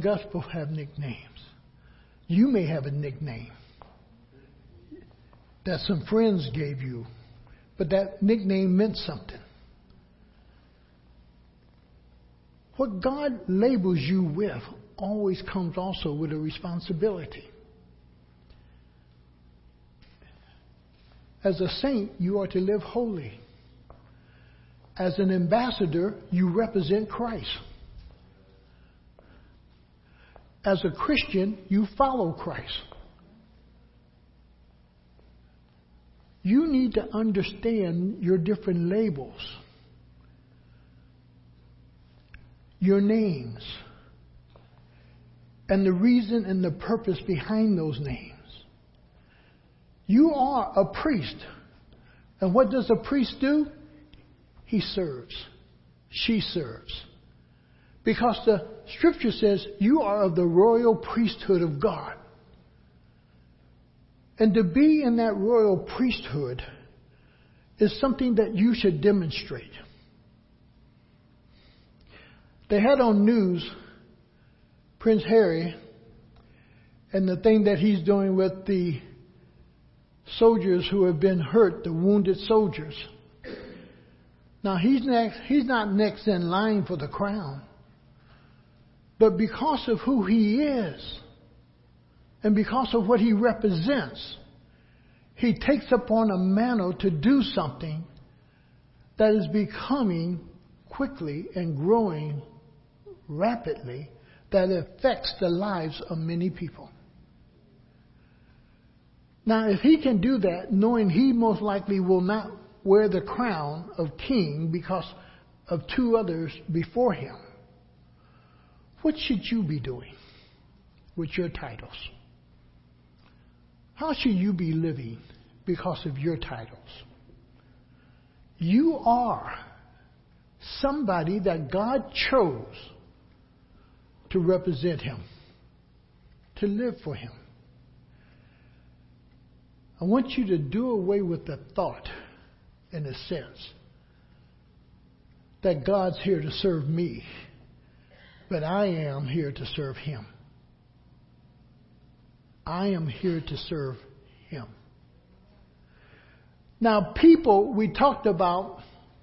gospel have nicknames. You may have a nickname that some friends gave you, but that nickname meant something. What God labels you with always comes also with a responsibility. As a saint, you are to live holy. As an ambassador, you represent Christ. As a Christian, you follow Christ. You need to understand your different labels. your names and the reason and the purpose behind those names. You are a priest. And what does a priest do? He serves. She serves. Because the scripture says you are of the royal priesthood of God. And to be in that royal priesthood is something that you should demonstrate. They had on news Prince Harry and the thing that he's doing with the soldiers who have been hurt, the wounded soldiers. Now he's next, he's not next in line for the crown. But because of who he is and because of what he represents, he takes upon a mantle to do something that is becoming quickly and growing rapidly that affects the lives of many people. Now, if he can do that, knowing he most likely will not wear the crown of king because of two others before him, what should you be doing with your titles? How should you be living because of your titles? You are somebody that God chose to represent Him, to live for Him. I want you to do away with the thought, in a sense, that God's here to serve me, but I am here to serve Him. I am here to serve Him. Now, people, we talked about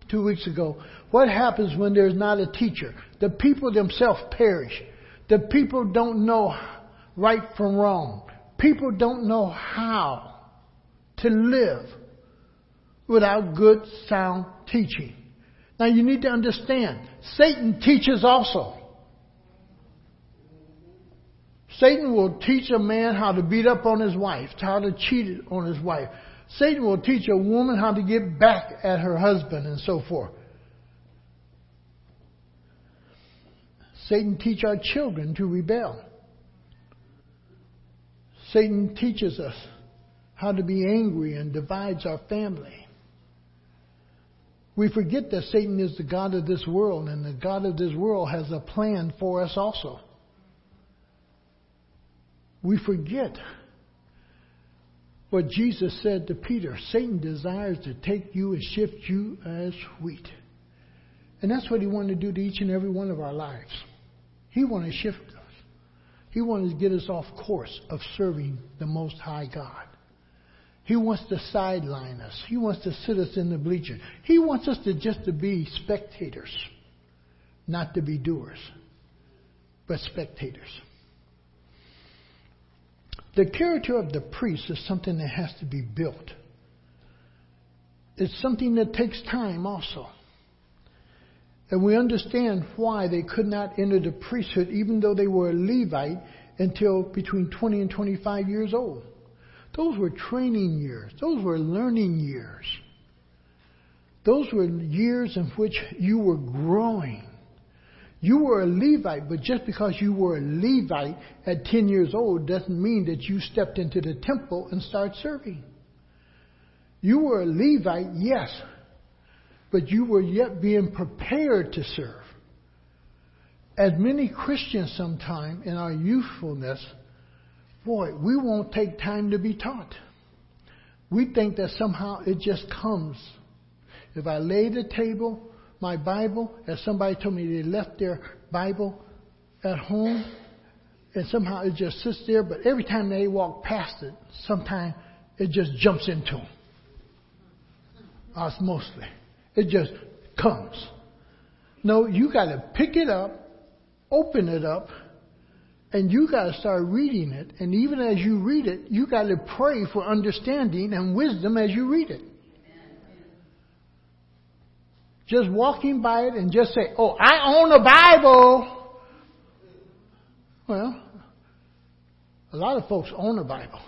two weeks ago, what happens when there's not a teacher? The people themselves perish. The people don't know right from wrong. People don't know how to live without good, sound teaching. Now you need to understand, Satan teaches also. Satan will teach a man how to beat up on his wife, how to cheat on his wife. Satan will teach a woman how to get back at her husband and so forth. Satan teach our children to rebel. Satan teaches us how to be angry and divides our family. We forget that Satan is the God of this world, and the God of this world has a plan for us also. We forget what Jesus said to Peter Satan desires to take you and shift you as wheat. And that's what he wanted to do to each and every one of our lives. He wanted to shift us. He wanted to get us off course of serving the Most High God. He wants to sideline us. He wants to sit us in the bleachers. He wants us to just to be spectators, not to be doers, but spectators. The character of the priest is something that has to be built. It's something that takes time also. And we understand why they could not enter the priesthood, even though they were a Levite, until between 20 and 25 years old. Those were training years, those were learning years. Those were years in which you were growing. You were a Levite, but just because you were a Levite at 10 years old doesn't mean that you stepped into the temple and started serving. You were a Levite, yes, but you were yet being prepared to serve. As many Christians sometime in our youthfulness, boy, we won't take time to be taught. We think that somehow it just comes. If I lay the table, my Bible, as somebody told me they left their Bible at home, and somehow it just sits there, but every time they walk past it, sometimes it just jumps into them. Osmosely. It just comes. No, you got to pick it up, open it up, and you got to start reading it. And even as you read it, you got to pray for understanding and wisdom as you read it. Just walking by it and just say, "Oh, I own a Bible." Well, a lot of folks own a Bible.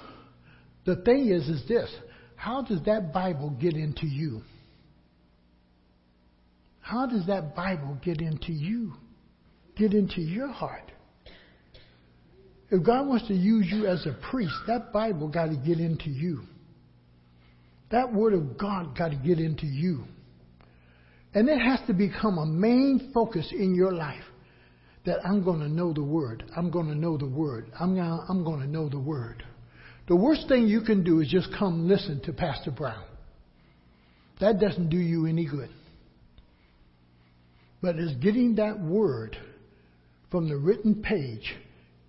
The thing is, is this: how does that Bible get into you? How does that Bible get into you? Get into your heart? If God wants to use you as a priest, that Bible got to get into you. That Word of God got to get into you. And it has to become a main focus in your life that I'm going to know the Word. I'm going to know the Word. I'm going I'm going to know the Word. The worst thing you can do is just come listen to Pastor Brown. That doesn't do you any good. But it's getting that Word from the written page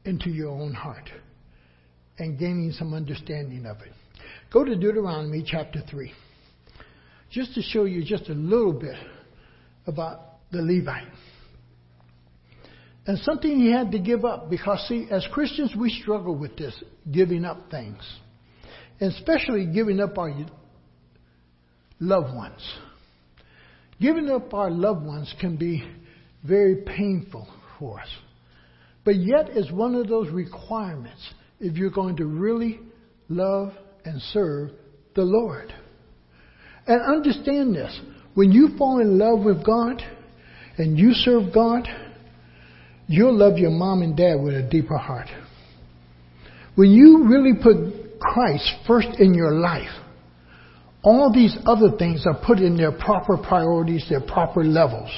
into your own heart and gaining some understanding of it. Go to Deuteronomy chapter 3. Just to show you just a little bit about the Levite. And something he had to give up because, see, as Christians, we struggle with this giving up things, and especially giving up our loved ones. Giving up our loved ones can be very painful for us. But yet, it's one of those requirements if you're going to really love and serve the Lord. And understand this when you fall in love with God and you serve God, you'll love your mom and dad with a deeper heart. When you really put Christ first in your life, all these other things are put in their proper priorities, their proper levels.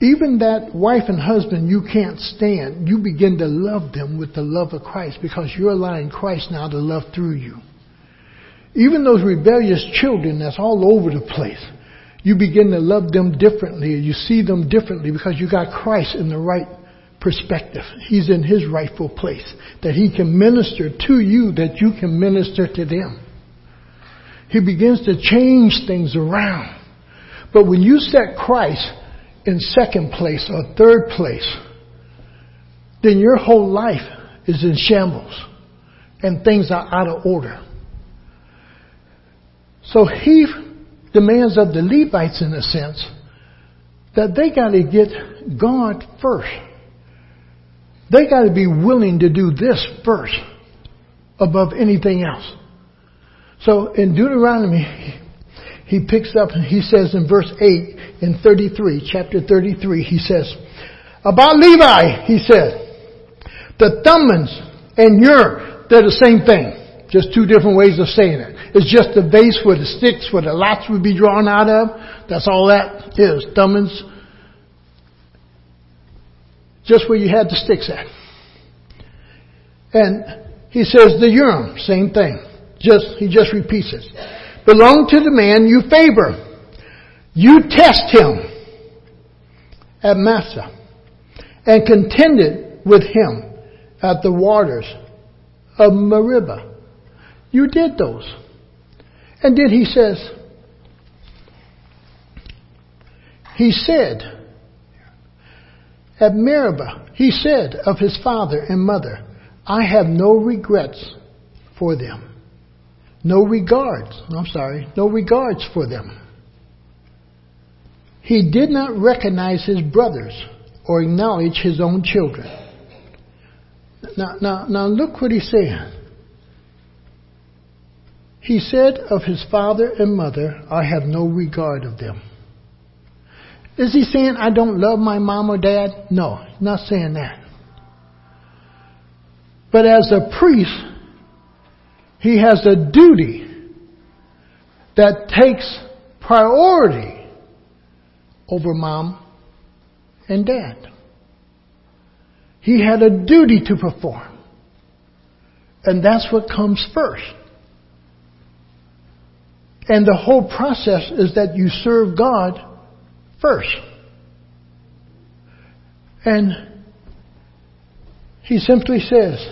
Even that wife and husband you can't stand, you begin to love them with the love of Christ because you're allowing Christ now to love through you. Even those rebellious children that's all over the place, you begin to love them differently. You see them differently because you got Christ in the right perspective. He's in his rightful place. That he can minister to you, that you can minister to them. He begins to change things around. But when you set Christ in second place or third place, then your whole life is in shambles and things are out of order. So he demands of the Levites, in a sense, that they got to get God first. They got to be willing to do this first above anything else. So in Deuteronomy, he picks up and he says in verse 8 in 33, chapter 33, he says, about Levi, he said, the Thummim and Ur, they're the same thing. Just two different ways of saying it. It's just the base where the sticks, where the lots would be drawn out of. That's all that is. Thummim. Just where you had the sticks at. And he says the Urim, same thing. Just, he just repeats it. Belong to the man you favor. You test him at Massah and contended with him at the waters of Meribah. You did those. And then he says, he said, at Meribah, he said of his father and mother, I have no regrets for them. No regards. I'm sorry, no regards for them. He did not recognize his brothers or acknowledge his own children. Now, now, now look what he's saying. He said of his father and mother, I have no regard of them. Is he saying I don't love my mom or dad? No, not saying that. But as a priest, he has a duty that takes priority over mom and dad. He had a duty to perform. And that's what comes first. And the whole process is that you serve God first. And He simply says,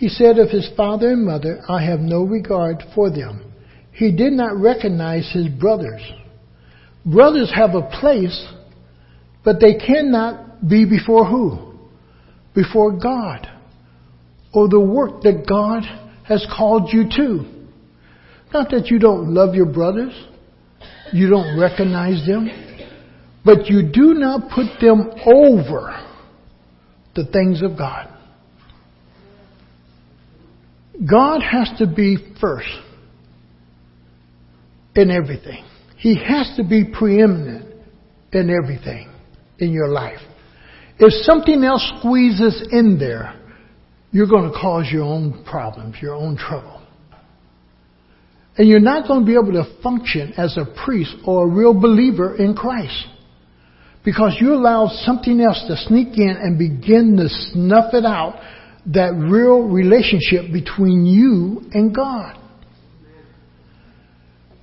He said of his father and mother, I have no regard for them. He did not recognize his brothers. Brothers have a place, but they cannot be before who? Before God. Or the work that God has called you to. Not that you don't love your brothers, you don't recognize them, but you do not put them over the things of God. God has to be first in everything. He has to be preeminent in everything in your life. If something else squeezes in there, you're going to cause your own problems, your own trouble. And you're not going to be able to function as a priest or a real believer in Christ. Because you allow something else to sneak in and begin to snuff it out that real relationship between you and God.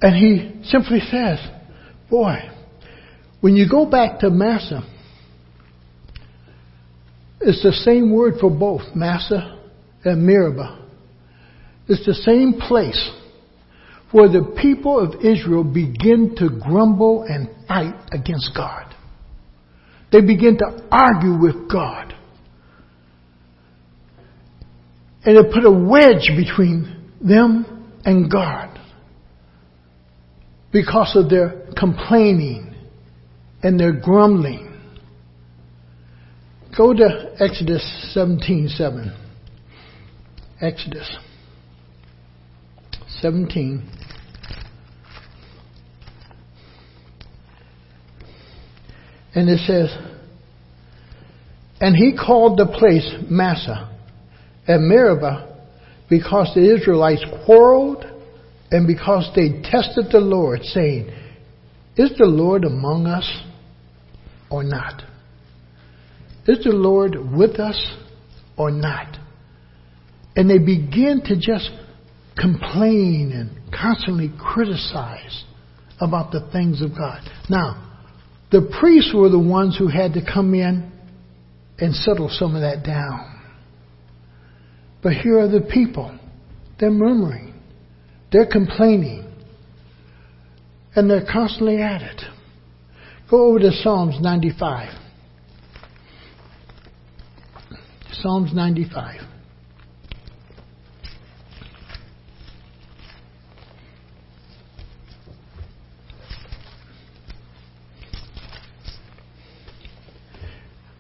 And he simply says, boy, when you go back to Massah, it's the same word for both Massah and Meribah. It's the same place where the people of Israel begin to grumble and fight against God. They begin to argue with God. And it put a wedge between them and God because of their complaining and their grumbling. Go to Exodus 17:7. 7. Exodus 17. And it says, And he called the place Massah and Meribah because the Israelites quarreled and because they tested the Lord, saying, Is the Lord among us or not? Is the Lord with us or not? And they begin to just complain and constantly criticize about the things of God. Now, the priests were the ones who had to come in and settle some of that down. But here are the people. They're murmuring. They're complaining. And they're constantly at it. Go over to Psalms 95. Psalms 95.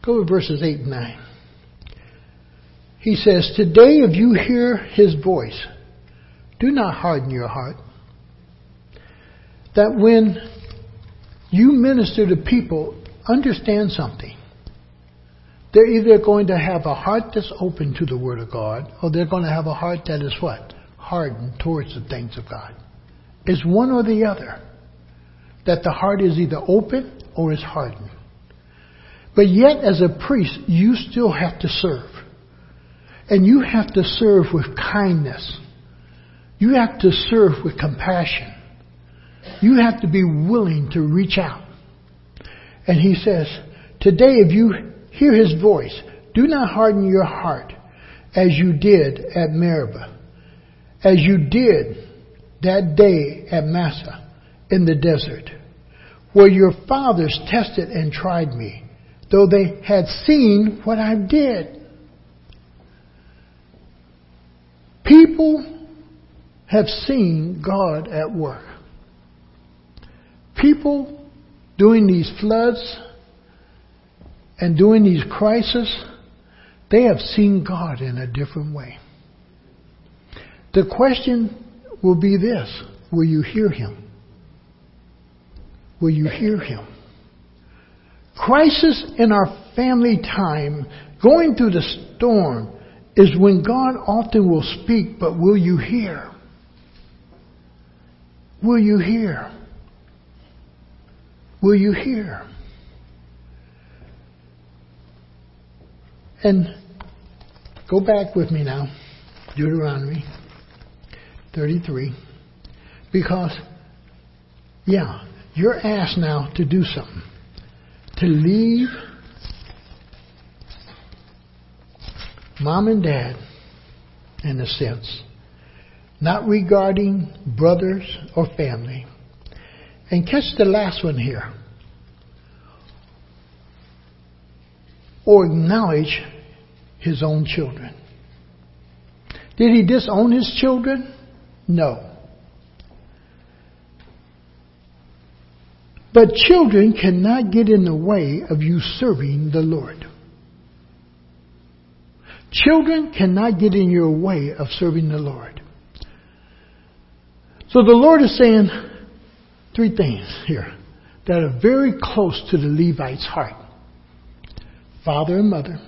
Go to verses 8 and 9. He says, Today, if you hear his voice, do not harden your heart. That when you minister to people, understand something. They're either going to have a heart that's open to the Word of God, or they're going to have a heart that is what? Hardened towards the things of God. It's one or the other. That the heart is either open or is hardened. But yet, as a priest, you still have to serve. And you have to serve with kindness. You have to serve with compassion. You have to be willing to reach out. And he says, Today, if you hear his voice, do not harden your heart as you did at Meribah, as you did that day at Massah in the desert, where your fathers tested and tried me, though they had seen what I did. People have seen God at work. People doing these floods and during these crises, they have seen God in a different way. The question will be this Will you hear Him? Will you hear Him? Crisis in our family time, going through the storm, is when God often will speak, but will you hear? Will you hear? Will you hear? And go back with me now, Deuteronomy 33, because, yeah, you're asked now to do something, to leave mom and dad, in a sense, not regarding brothers or family. And catch the last one here. Or acknowledge his own children. Did he disown his children? No. But children cannot get in the way of you serving the Lord. Children cannot get in your way of serving the Lord. So the Lord is saying three things here that are very close to the Levite's heart father and mother,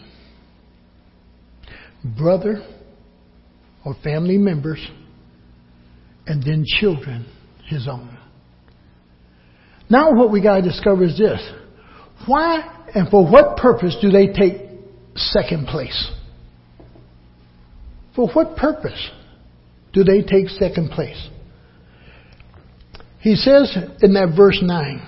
brother or family members, and then children, his own. Now what we gotta discover is this. Why and for what purpose do they take second place? For what purpose do they take second place? He says in that verse 9,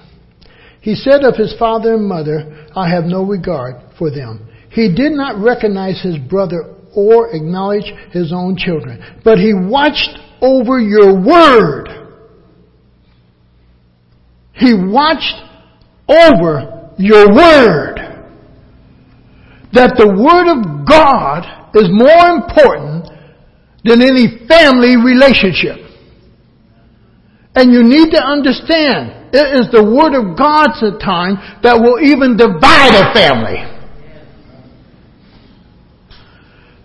he said of his father and mother, I have no regard for them. He did not recognize his brother or acknowledge his own children, but he watched over your word. He watched over your word. That the word of God is more important than any family relationship. And you need to understand, it is the Word of God at times that will even divide a family.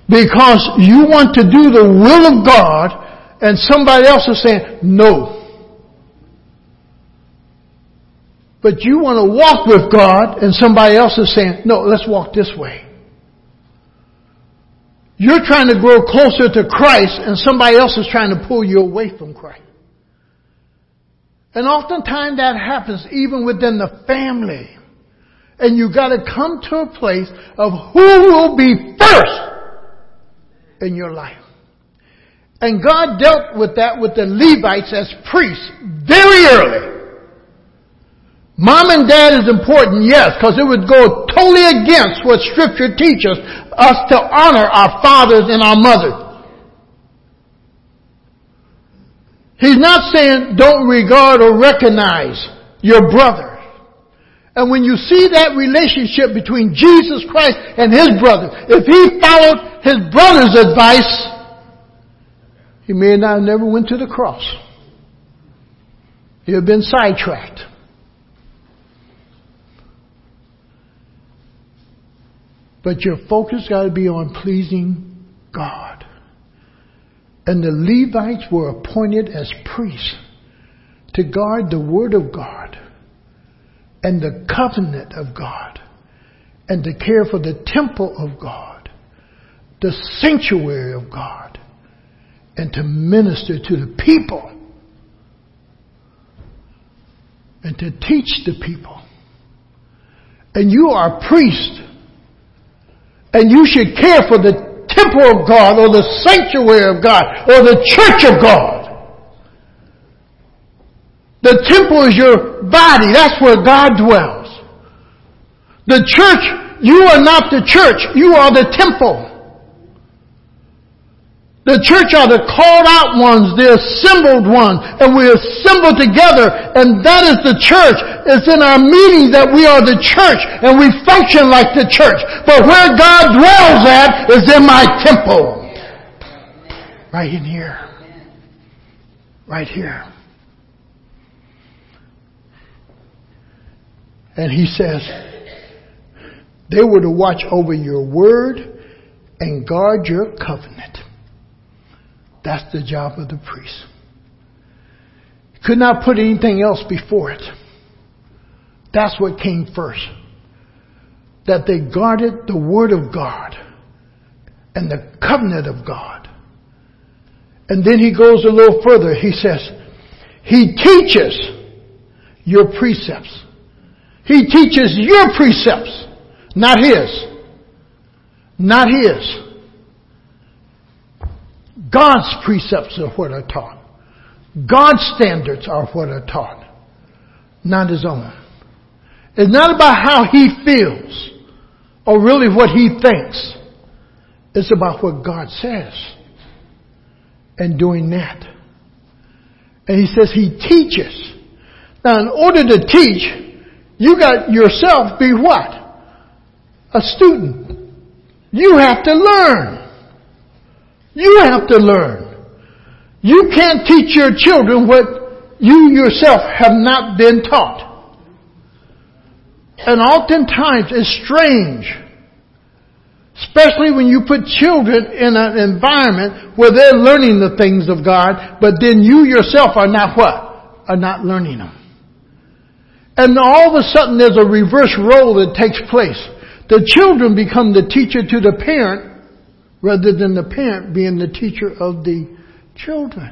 Because you want to do the will of God and somebody else is saying, no. But you want to walk with God and somebody else is saying, no, let's walk this way. You're trying to grow closer to Christ and somebody else is trying to pull you away from Christ. And oftentimes that happens even within the family. And you gotta come to a place of who will be first in your life. And God dealt with that with the Levites as priests very early. Mom and dad is important, yes, because it would go totally against what scripture teaches us to honor our fathers and our mothers. He's not saying don't regard or recognize your brother. And when you see that relationship between Jesus Christ and his brother, if he followed his brother's advice, he may not have never went to the cross. He'd have been sidetracked. But your focus got to be on pleasing God. And the Levites were appointed as priests to guard the Word of God and the covenant of God and to care for the temple of God, the sanctuary of God, and to minister to the people and to teach the people. And you are a priest and you should care for the temple of God or the sanctuary of God or the church of God. The temple is your body. That's where God dwells. The church, you are not the church. You are the temple. The church are the called out ones, the assembled ones, and we assemble together, and that is the church. It's in our meeting that we are the church, and we function like the church. But where God dwells at is in my temple. Right in here. Right here. And he says, they were to watch over your word and guard your covenant. That's the job of the priest. Could not put anything else before it. That's what came first. That they guarded the Word of God and the covenant of God. And then he goes a little further. He says, He teaches your precepts. He teaches your precepts, not His. Not His. God's precepts are what are taught. God's standards are what are taught, not his own. It's not about how he feels or really what he thinks. It's about what God says and doing that. And he says he teaches. Now, in order to teach, you got yourself be what? A student. You have to learn. You have to learn. You can't teach your children what you yourself have not been taught. And oftentimes it's strange Especially when you put children in an environment where they're learning the things of God, but then you yourself are not what? Are not learning them. And all of a sudden there's a reverse role that takes place. The children become the teacher to the parent rather than the parent being the teacher of the children.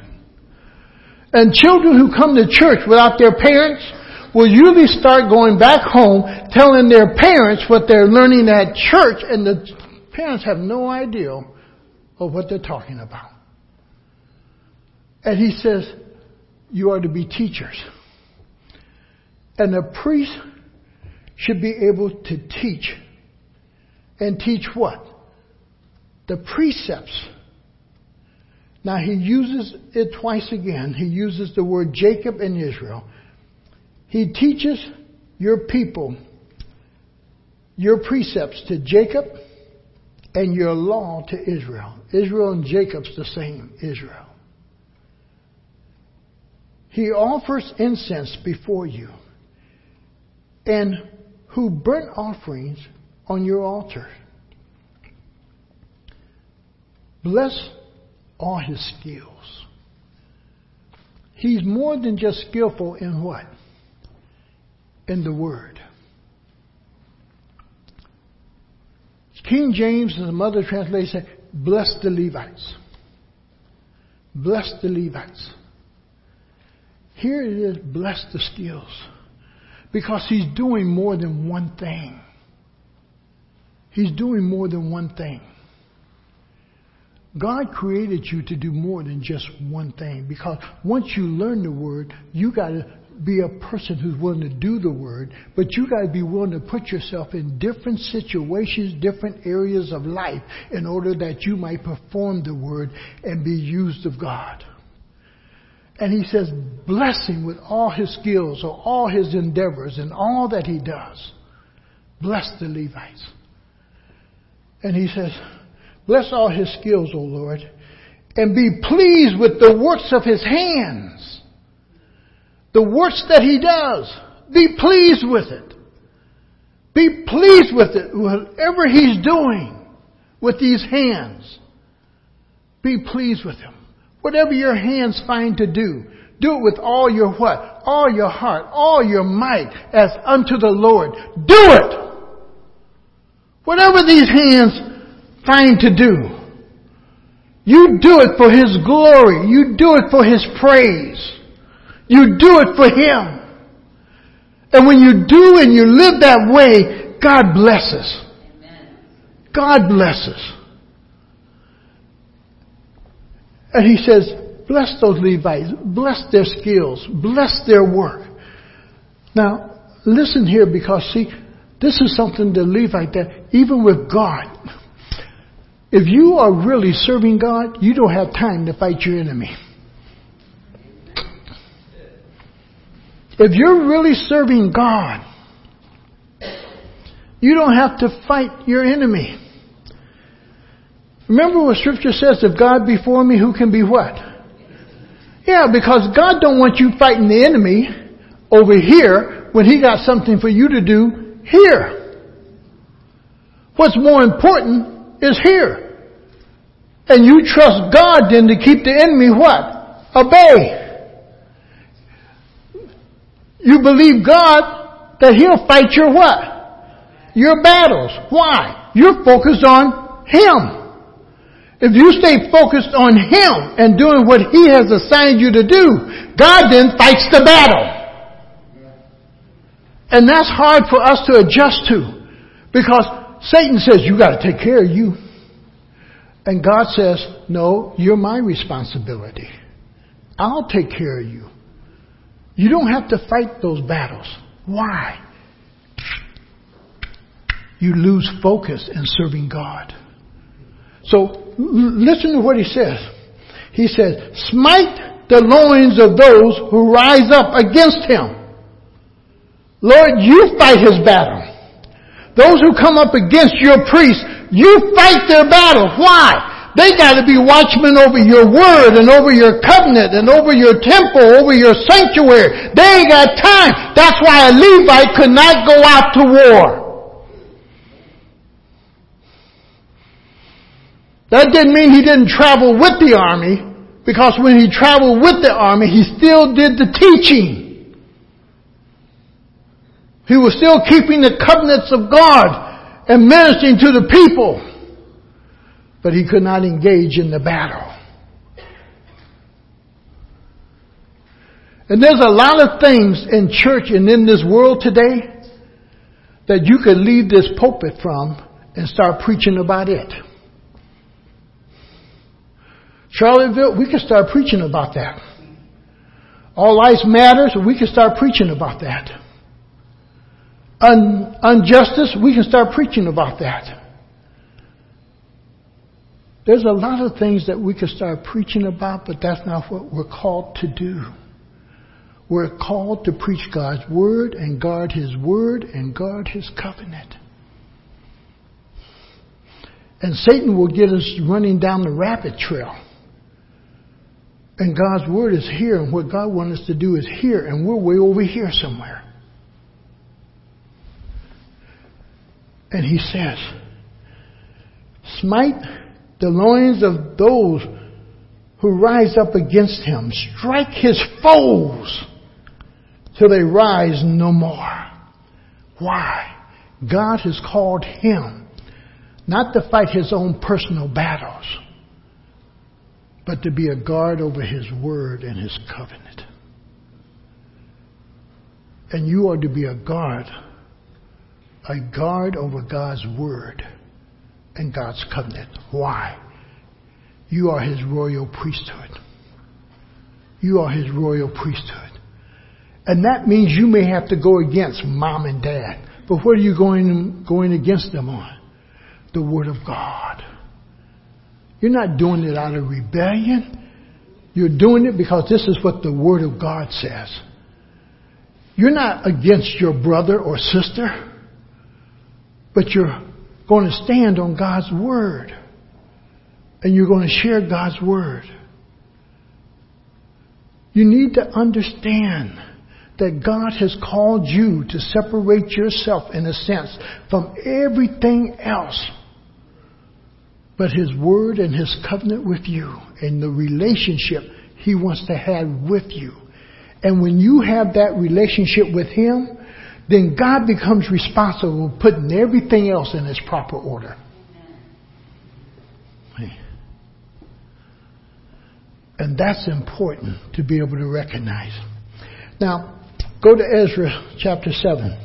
And children who come to church without their parents will usually start going back home telling their parents what they're learning at church and the Parents have no idea of what they're talking about. And he says, You are to be teachers. And a priest should be able to teach. And teach what? The precepts. Now he uses it twice again. He uses the word Jacob and Israel. He teaches your people your precepts to Jacob and your law to Israel. Israel and Jacob's the same Israel. He offers incense before you and who burnt offerings on your altar. Bless all his skills. He's more than just skillful in what? In the word. King James and the mother translation say, bless the Levites. Bless the Levites. Here it is, bless the skills. Because he's doing more than one thing. He's doing more than one thing. God created you to do more than just one thing because once you learn the word, you got to be a person who's willing to do the word, but you got to be willing to put yourself in different situations, different areas of life in order that you might perform the word and be used of God. And he says, bless him with all his skills or all his endeavors and all that he does. Bless the Levites. And he says, bless all his skills, O Lord, and be pleased with the works of his hands the works that he does. Be pleased with it. Be pleased with it, whatever he's doing with these hands. Be pleased with him. Whatever your hands find to do, do it with all your what? All your heart, all your might as unto the Lord. Do it! Whatever these hands find to do, you do it for His glory. You do it for His praise. You do it for Him. And when you do and you live that way, God blesses. God blesses. And He says, bless those Levites, bless their skills, bless their work. Now, listen here because see, this is something the Levite that even with God, if you are really serving God, you don't have time to fight your enemy. If you're really serving God, you don't have to fight your enemy. Remember what scripture says, if God be for me, who can be what? Yeah, because God don't want you fighting the enemy over here when he got something for you to do here. What's more important is here. And you trust God then to keep the enemy what? Obey. You believe God that He'll fight your what? Your battles. Why? You're focused on Him. If you stay focused on Him and doing what He has assigned you to do, God then fights the battle. And that's hard for us to adjust to because Satan says, you gotta take care of you. And God says, no, you're my responsibility. I'll take care of you. You don't have to fight those battles. Why? You lose focus in serving God. So listen to what he says. He says, smite the loins of those who rise up against him. Lord, you fight his battle. Those who come up against your priests, you fight their battle. Why? They got to be watchmen over your word and over your covenant and over your temple, over your sanctuary. They ain't got time. That's why a Levite could not go out to war. That didn't mean he didn't travel with the army, because when he traveled with the army, he still did the teaching. He was still keeping the covenants of God and ministering to the people but he could not engage in the battle. And there's a lot of things in church and in this world today that you could leave this pulpit from and start preaching about it. Charlottesville, we can start preaching about that. All life matters, we can start preaching about that. Un- injustice, we can start preaching about that. There's a lot of things that we can start preaching about, but that's not what we're called to do. We're called to preach God's Word and guard His Word and guard His covenant. And Satan will get us running down the rabbit trail. And God's Word is here, and what God wants us to do is here, and we're way over here somewhere. And He says, Smite the loins of those who rise up against him. Strike his foes till they rise no more. Why? God has called him not to fight his own personal battles, but to be a guard over his word and his covenant. And you are to be a guard, a guard over God's word and God's covenant. Why? You are his royal priesthood. You are his royal priesthood. And that means you may have to go against mom and dad. But what are you going, going against them on? The Word of God. You're not doing it out of rebellion. You're doing it because this is what the Word of God says. You're not against your brother or sister, but you're going to stand on God's Word. And you're going to share God's Word. You need to understand that God has called you to separate yourself, in a sense, from everything else but His Word and His covenant with you and the relationship He wants to have with you. And when you have that relationship with Him, then God becomes responsible for putting everything else in its proper order. And that's important to be able to recognize. Now, go to Ezra chapter 7.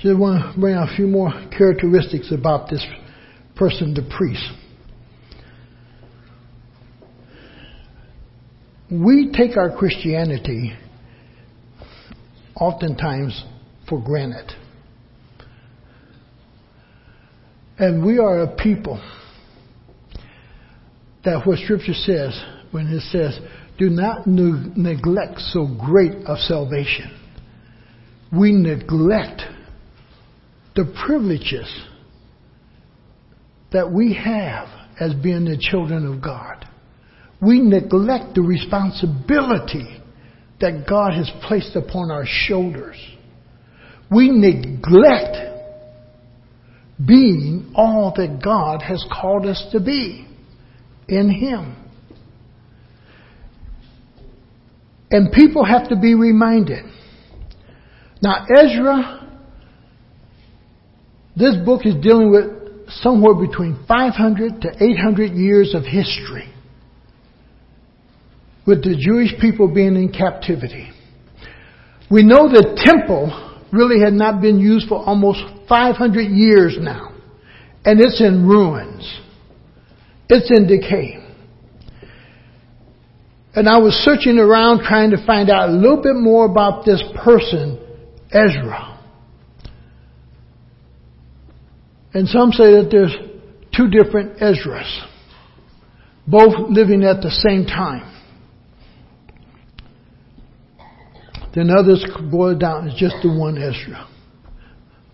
Just want to bring out a few more characteristics about this person, the priest. We take our Christianity oftentimes for granted. And we are a people that what Scripture says, when it says, do not ne- neglect so great of salvation. We neglect the privileges that we have as being the children of God. We neglect the responsibility that God has placed upon our shoulders. We neglect being all that God has called us to be in Him. And people have to be reminded. Now, Ezra, this book is dealing with somewhere between 500 to 800 years of history with the Jewish people being in captivity. We know the temple really had not been used for almost 500 years now. And it's in ruins. It's in decay. And I was searching around trying to find out a little bit more about this person, Ezra. And some say that there's two different Ezras, both living at the same time. Then others boil it down as just the one Ezra.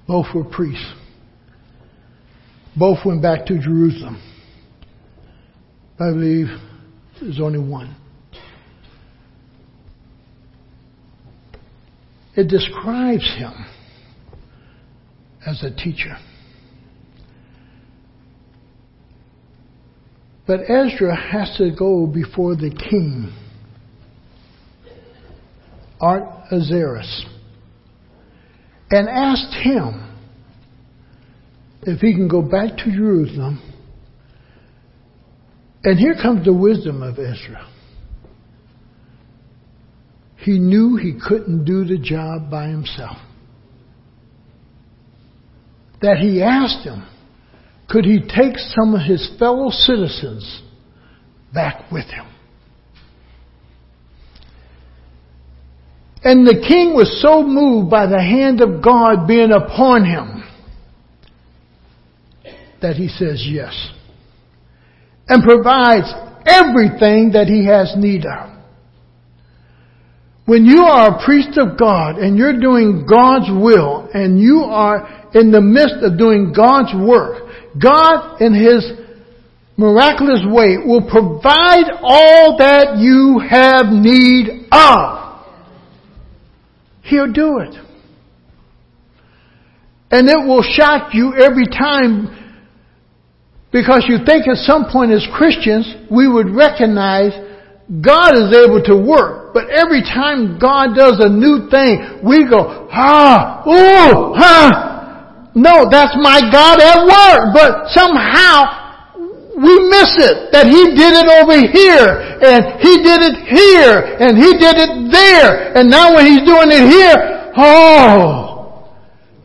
Both were priests. Both went back to Jerusalem. I believe there's only one. It describes him as a teacher. But Ezra has to go before the king, Artaxerxes, and asked him if he can go back to Jerusalem. And here comes the wisdom of Ezra. He knew he couldn't do the job by himself. That he asked him, could he take some of his fellow citizens back with him? And the king was so moved by the hand of God being upon him that he says yes. And provides everything that he has need of. When you are a priest of God and you're doing God's will and you are in the midst of doing God's work, God in His miraculous way will provide all that you have need of. He'll do it. And it will shock you every time because you think at some point as Christians, we would recognize God is able to work. But every time God does a new thing, we go, ah, ooh, ah. No, that's my God at work. But somehow we miss it. That He did it over here, and He did it here, and He did it there, and now when He's doing it here, oh,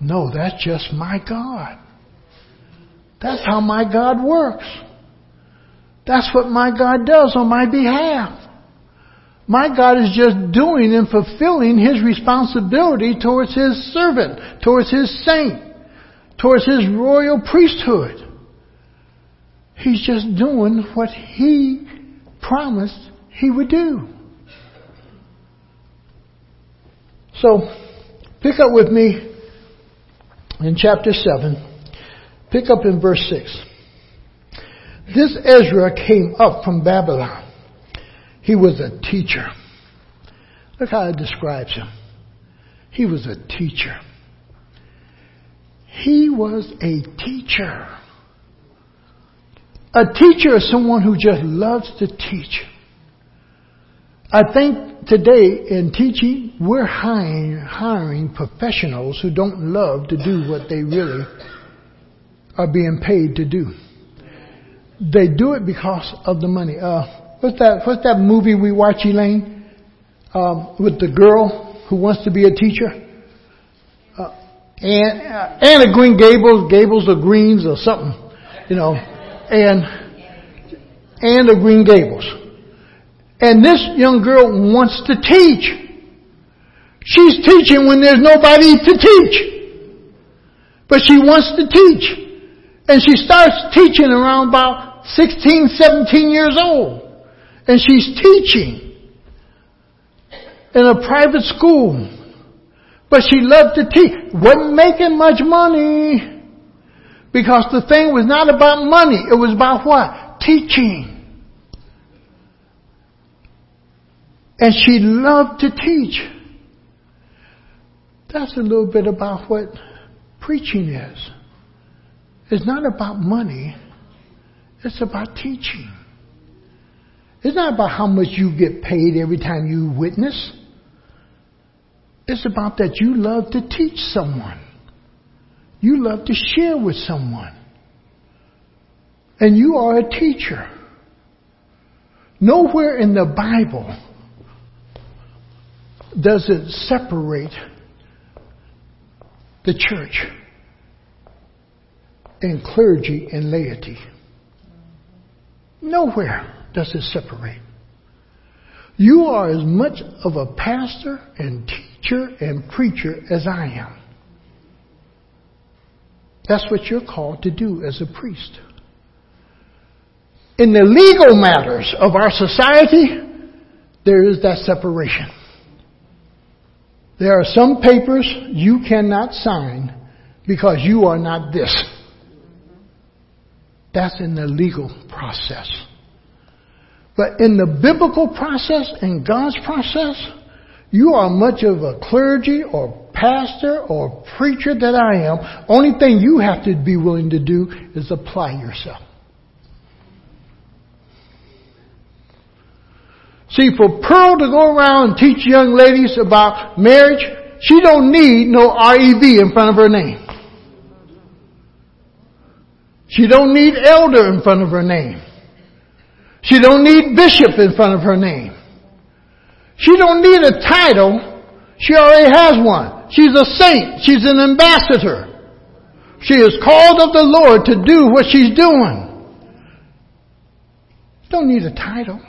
no, that's just my God. That's how my God works. That's what my God does on my behalf. My God is just doing and fulfilling His responsibility towards His servant, towards His saint, towards His royal priesthood. He's just doing what He promised He would do. So, pick up with me in chapter 7. Pick up in verse 6. This Ezra came up from Babylon. He was a teacher. Look how it describes him. He was a teacher. He was a teacher. A teacher is someone who just loves to teach. I think today in teaching, we're hiring, hiring professionals who don't love to do what they really are being paid to do. They do it because of the money. Uh, what's that? What's that movie we watch, Elaine, um, with the girl who wants to be a teacher? Uh, and uh, Anna Green Gables, Gables or Greens or something, you know, and Anna Green Gables. And this young girl wants to teach. She's teaching when there's nobody to teach. But she wants to teach. And she starts teaching around about 16, 17 years old. And she's teaching in a private school. But she loved to teach. Wasn't making much money. Because the thing was not about money. It was about what? Teaching. And she loved to teach. That's a little bit about what preaching is. It's not about money. It's about teaching. It's not about how much you get paid every time you witness. It's about that you love to teach someone. You love to share with someone. And you are a teacher. Nowhere in the Bible does it separate the church and clergy and laity. Nowhere does it separate. You are as much of a pastor and teacher and preacher as I am. That's what you're called to do as a priest. in the legal matters of our society, there is that separation. There are some papers you cannot sign because you are not this. That's in the legal process. But in the biblical process and God's process, you are much of a clergy or pastor or preacher that I am. Only thing you have to be willing to do is apply yourself. See, for Pearl to go around and teach young ladies about marriage, she don't need no REV in front of her name. She don't need elder in front of her name. She don't need bishop in front of her name. She don't need a title. She already has one. She's a saint. She's an ambassador. She is called of the Lord to do what she's doing. Don't need a title.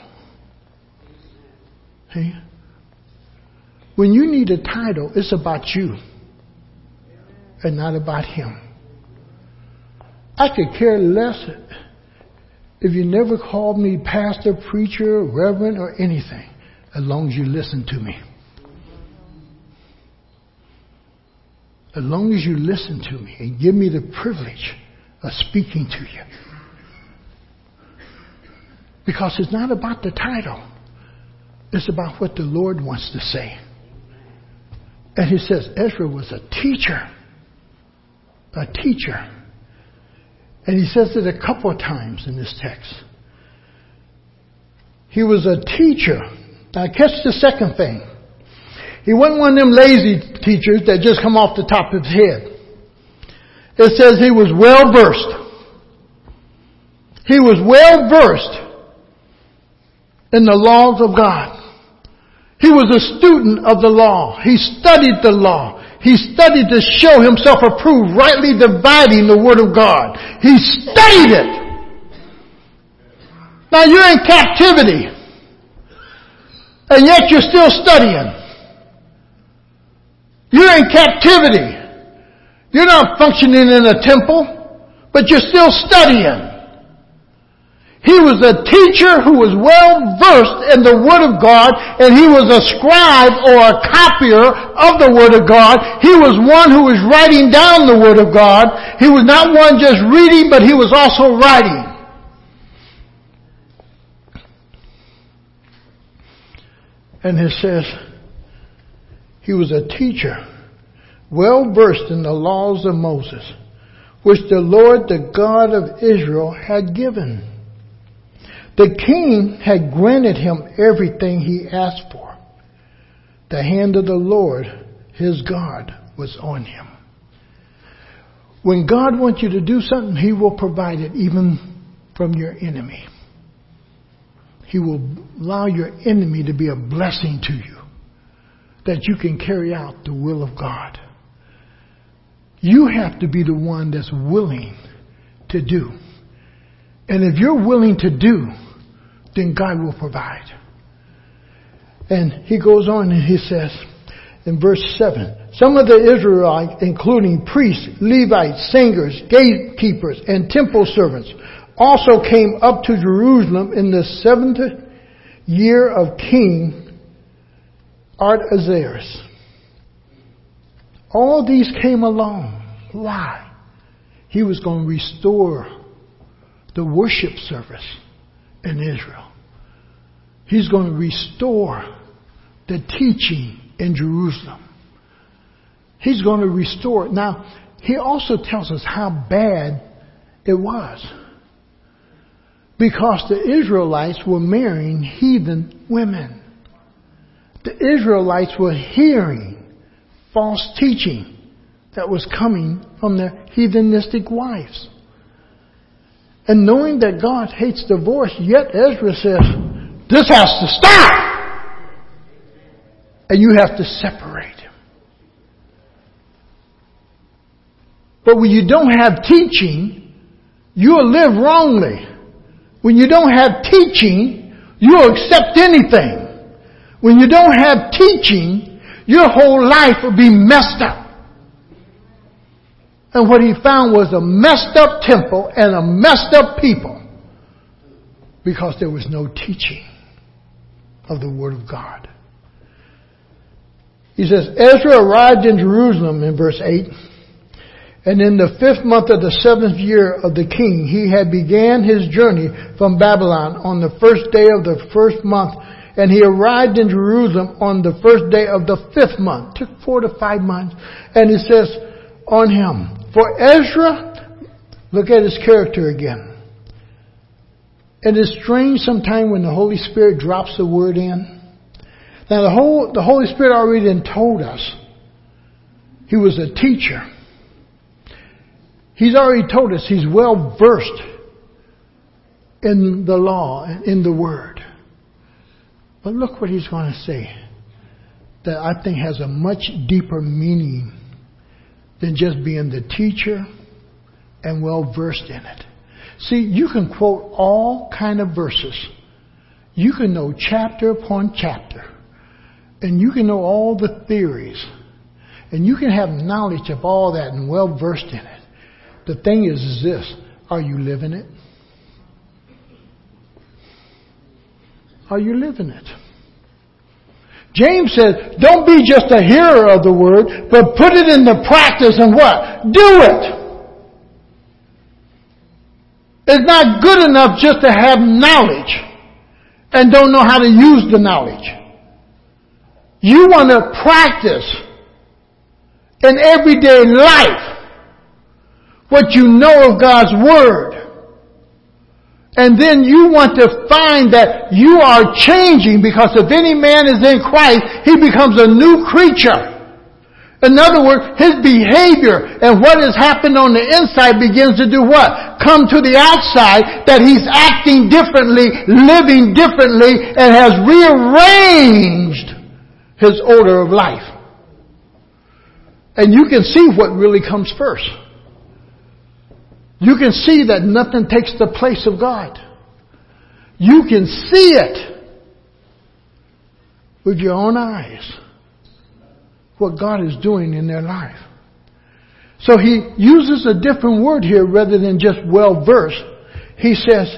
Hey? When you need a title, it's about you and not about him. I could care less if you never called me pastor, preacher, reverend, or anything, as long as you listen to me. As long as you listen to me and give me the privilege of speaking to you. Because it's not about the title. It's about what the Lord wants to say. And he says Ezra was a teacher. A teacher. And he says it a couple of times in this text. He was a teacher. Now catch the second thing. He wasn't one of them lazy teachers that just come off the top of his head. It says he was well versed. He was well versed in the laws of God. He was a student of the law. He studied the law. He studied to show himself approved, rightly dividing the word of God. He studied it. Now you're in captivity. And yet you're still studying. You're in captivity. You're not functioning in a temple, but you're still studying. He was a teacher who was well versed in the Word of God, and he was a scribe or a copier of the Word of God. He was one who was writing down the Word of God. He was not one just reading, but he was also writing. And it says, he was a teacher, well versed in the laws of Moses, which the Lord, the God of Israel, had given. The king had granted him everything he asked for. The hand of the Lord, his God, was on him. When God wants you to do something, he will provide it even from your enemy. He will allow your enemy to be a blessing to you that you can carry out the will of God. You have to be the one that's willing to do. And if you're willing to do, then God will provide. And he goes on and he says in verse 7 Some of the Israelites, including priests, Levites, singers, gatekeepers, and temple servants, also came up to Jerusalem in the seventh year of King Artaxerxes. All these came along. Why? He was going to restore the worship service in Israel. He's going to restore the teaching in Jerusalem. He's going to restore it. Now, he also tells us how bad it was. Because the Israelites were marrying heathen women. The Israelites were hearing false teaching that was coming from their heathenistic wives. And knowing that God hates divorce, yet Ezra says, this has to stop! And you have to separate. But when you don't have teaching, you'll live wrongly. When you don't have teaching, you'll accept anything. When you don't have teaching, your whole life will be messed up. And what he found was a messed up temple and a messed up people. because there was no teaching of the Word of God. He says, Ezra arrived in Jerusalem in verse 8, and in the fifth month of the seventh year of the king, he had began his journey from Babylon on the first day of the first month, and he arrived in Jerusalem on the first day of the fifth month. Took four to five months. And it says on him, for Ezra, look at his character again. It's strange sometimes when the Holy Spirit drops the word in. Now the whole, the Holy Spirit already then told us he was a teacher. He's already told us he's well versed in the law and in the word. But look what he's going to say that I think has a much deeper meaning than just being the teacher and well versed in it. See, you can quote all kind of verses. You can know chapter upon chapter. And you can know all the theories. And you can have knowledge of all that and well versed in it. The thing is, is this. Are you living it? Are you living it? James said, don't be just a hearer of the word, but put it into practice and what? Do it! It's not good enough just to have knowledge and don't know how to use the knowledge. You want to practice in everyday life what you know of God's Word. And then you want to find that you are changing because if any man is in Christ, he becomes a new creature. In other words, his behavior and what has happened on the inside begins to do what? Come to the outside that he's acting differently, living differently, and has rearranged his order of life. And you can see what really comes first. You can see that nothing takes the place of God. You can see it with your own eyes what God is doing in their life. So he uses a different word here rather than just well versed. He says,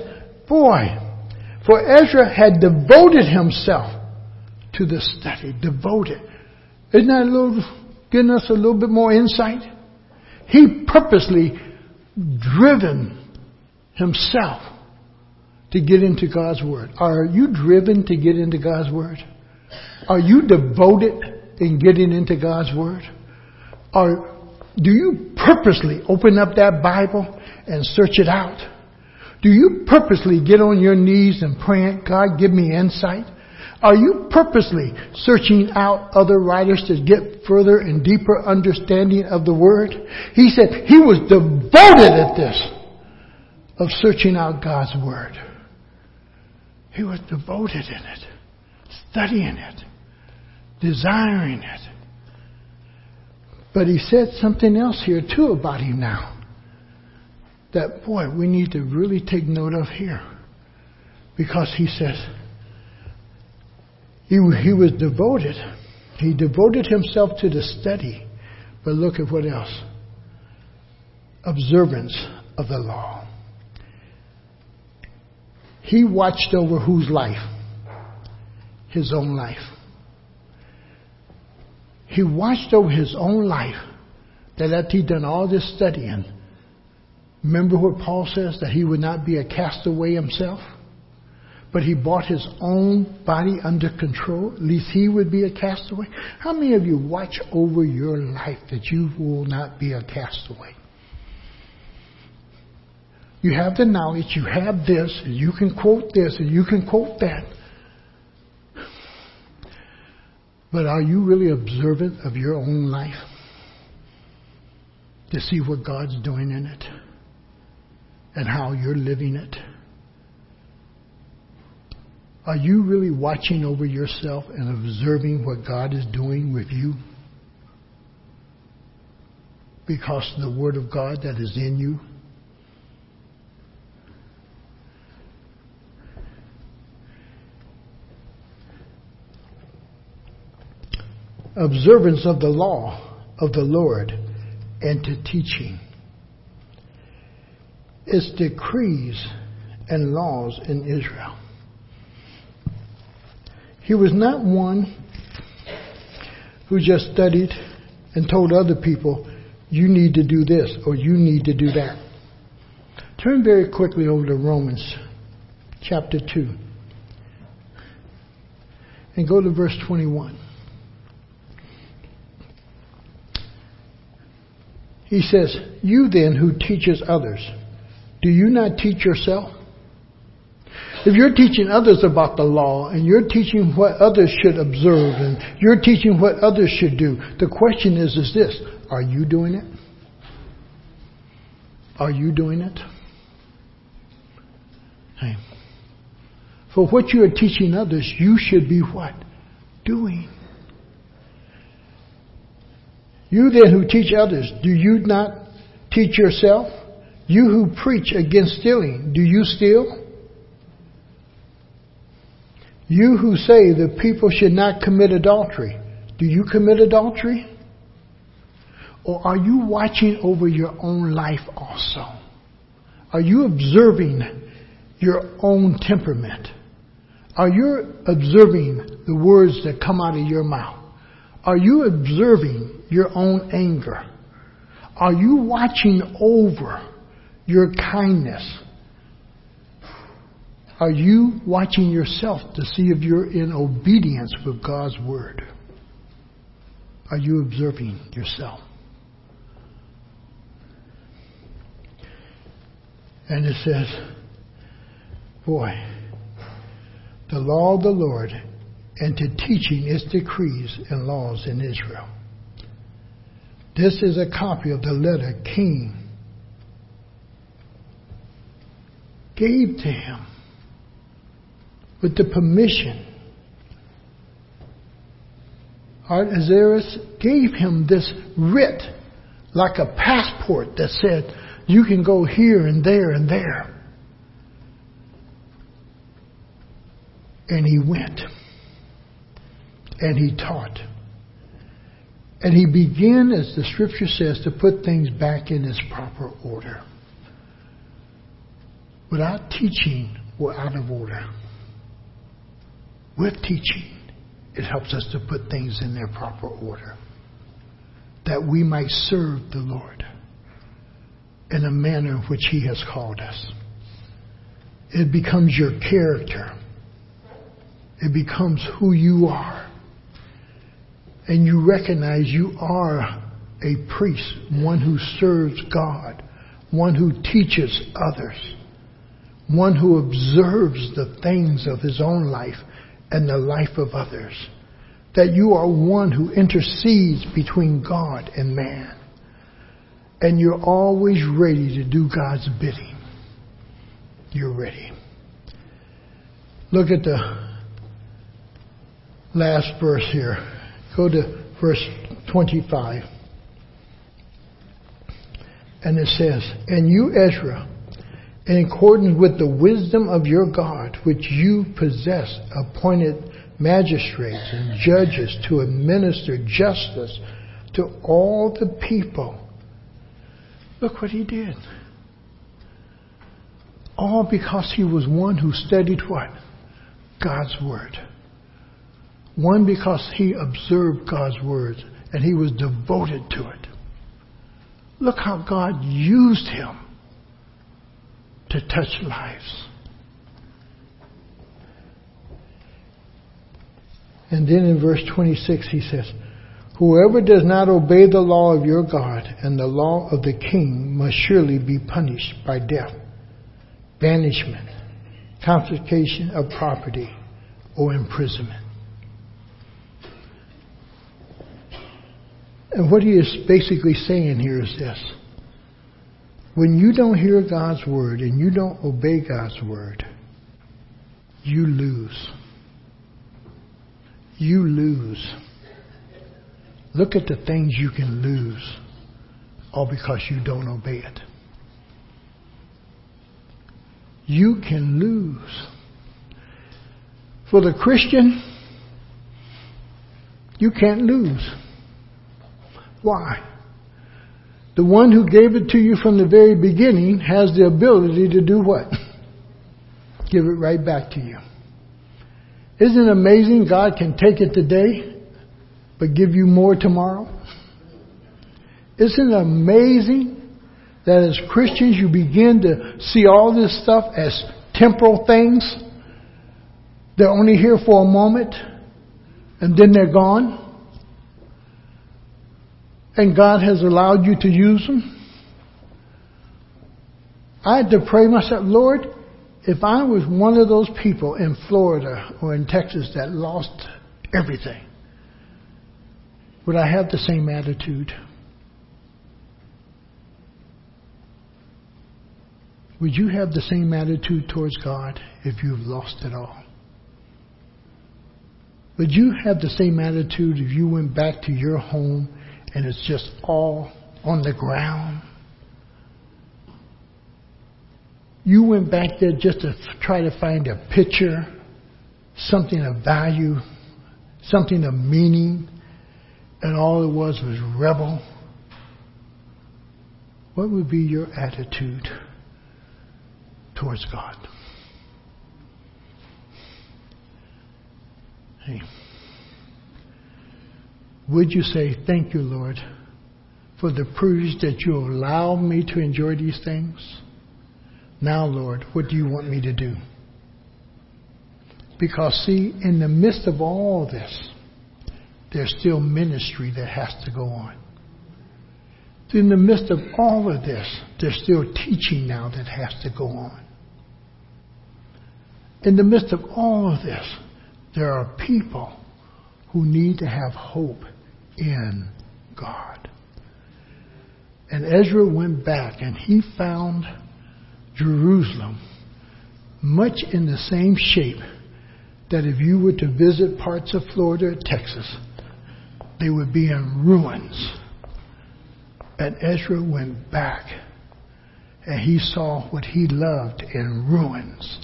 boy, for Ezra had devoted himself to the study. Devoted. Isn't that a little, giving us a little bit more insight? He purposely driven himself to get into God's Word. Are you driven to get into God's Word? Are you devoted in getting into God's Word? Are, do you purposely open up that Bible and search it out? Do you purposely get on your knees and pray, God, give me insight? Are you purposely searching out other writers to get further and deeper understanding of the Word? He said he was devoted at this of searching out God's Word. He was devoted in it, studying it desiring it. But he said something else here too about him now. That, boy, we need to really take note of here. Because he says, he, he was devoted. He devoted himself to the study. But look at what else observance of the law. He watched over whose life? His own life. He watched over his own life that after he'd done all this studying, remember what Paul says that he would not be a castaway himself? But he brought his own body under control, lest he would be a castaway. How many of you watch over your life that you will not be a castaway? You have the knowledge, you have this, and you can quote this, and you can quote that. But are you really observant of your own life to see what God's doing in it and how you're living it? Are you really watching over yourself and observing what God is doing with you? Because the Word of God that is in you observance of the law of the Lord and to teaching. Its decrees and laws in Israel. He was not one who just studied and told other people, you need to do this or you need to do that. Turn very quickly over to Romans chapter 2 and go to verse 21. He says, You then who teaches others, do you not teach yourself? If you're teaching others about the law and you're teaching what others should observe and you're teaching what others should do, the question is, is this, are you doing it? Are you doing it? Hey. For what you are teaching others, you should be what? Doing. You then who teach others, do you not teach yourself? You who preach against stealing, do you steal? You who say that people should not commit adultery, do you commit adultery? Or are you watching over your own life also? Are you observing your own temperament? Are you observing the words that come out of your mouth? Are you observing your own anger? Are you watching over your kindness? Are you watching yourself to see if you're in obedience with God's word? Are you observing yourself? And it says, boy, the law of the Lord and to teaching its decrees and laws in Israel. This is a copy of the letter King gave to him with the permission. Artaxerxes gave him this writ like a passport that said, you can go here and there and there. And he went. And he taught. And he began, as the scripture says, to put things back in its proper order. Without teaching, we're out of order with teaching, it helps us to put things in their proper order. That we might serve the Lord in a manner in which He has called us. It becomes your character. It becomes who you are. And you recognize you are a priest, one who serves God, one who teaches others, one who observes the things of his own life and the life of others. That you are one who intercedes between God and man. And you're always ready to do God's bidding. You're ready. Look at the last verse here. Go to verse 25. And it says, And you, Ezra, in accordance with the wisdom of your God, which you possess, appointed magistrates and judges to administer justice to all the people. Look what he did. All because he was one who studied what? God's Word. One because he observed God's Word and he was devoted to it. Look how God used him to touch lives. And then in verse 26 he says, Whoever does not obey the law of your God and the law of the king must surely be punished by death, banishment, confiscation of property, or imprisonment. And what he is basically saying here is this when you don't hear God's word and you don't obey God's word, you lose. You lose. Look at the things you can lose, all because you don't obey it. You can lose. For the Christian, you can't lose. Why? The one who gave it to you from the very beginning has the ability to do what? give it right back to you. Isn't it amazing God can take it today, but give you more tomorrow? Isn't it amazing that as Christians you begin to see all this stuff as temporal things? They're only here for a moment and then they're gone. And God has allowed you to use them. I had to pray myself, Lord, if I was one of those people in Florida or in Texas that lost everything, would I have the same attitude? Would you have the same attitude towards God if you've lost it all? Would you have the same attitude if you went back to your home and it's just all on the ground? You went back there just to try to find a picture, something of value, something of meaning, and all it was was rebel. What would be your attitude towards God? Hey. Would you say, Thank you, Lord, for the privilege that you allow me to enjoy these things? Now, Lord, what do you want me to do? Because, see, in the midst of all this, there's still ministry that has to go on. In the midst of all of this, there's still teaching now that has to go on. In the midst of all of this, there are people who need to have hope in God. And Ezra went back and he found Jerusalem much in the same shape that if you were to visit parts of Florida or Texas, they would be in ruins. And Ezra went back and he saw what he loved in ruins.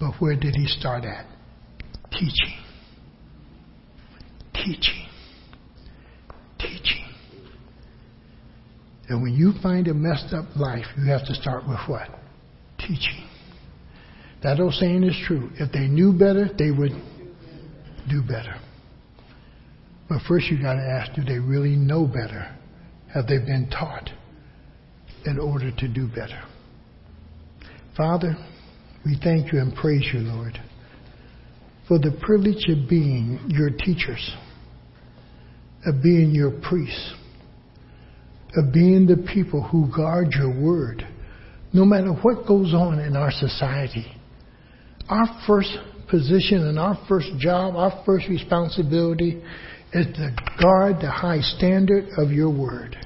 But where did he start at? Teaching. Teaching. Teaching. And when you find a messed up life, you have to start with what? Teaching. That old saying is true. If they knew better, they would do better. But first you got to ask, do they really know better? Have they been taught in order to do better? Father, we thank you and praise you, Lord for the privilege of being your teachers, of being your priests, of being the people who guard your word, no matter what goes on in our society. Our first position and our first job, our first responsibility is to guard the high standard of your word.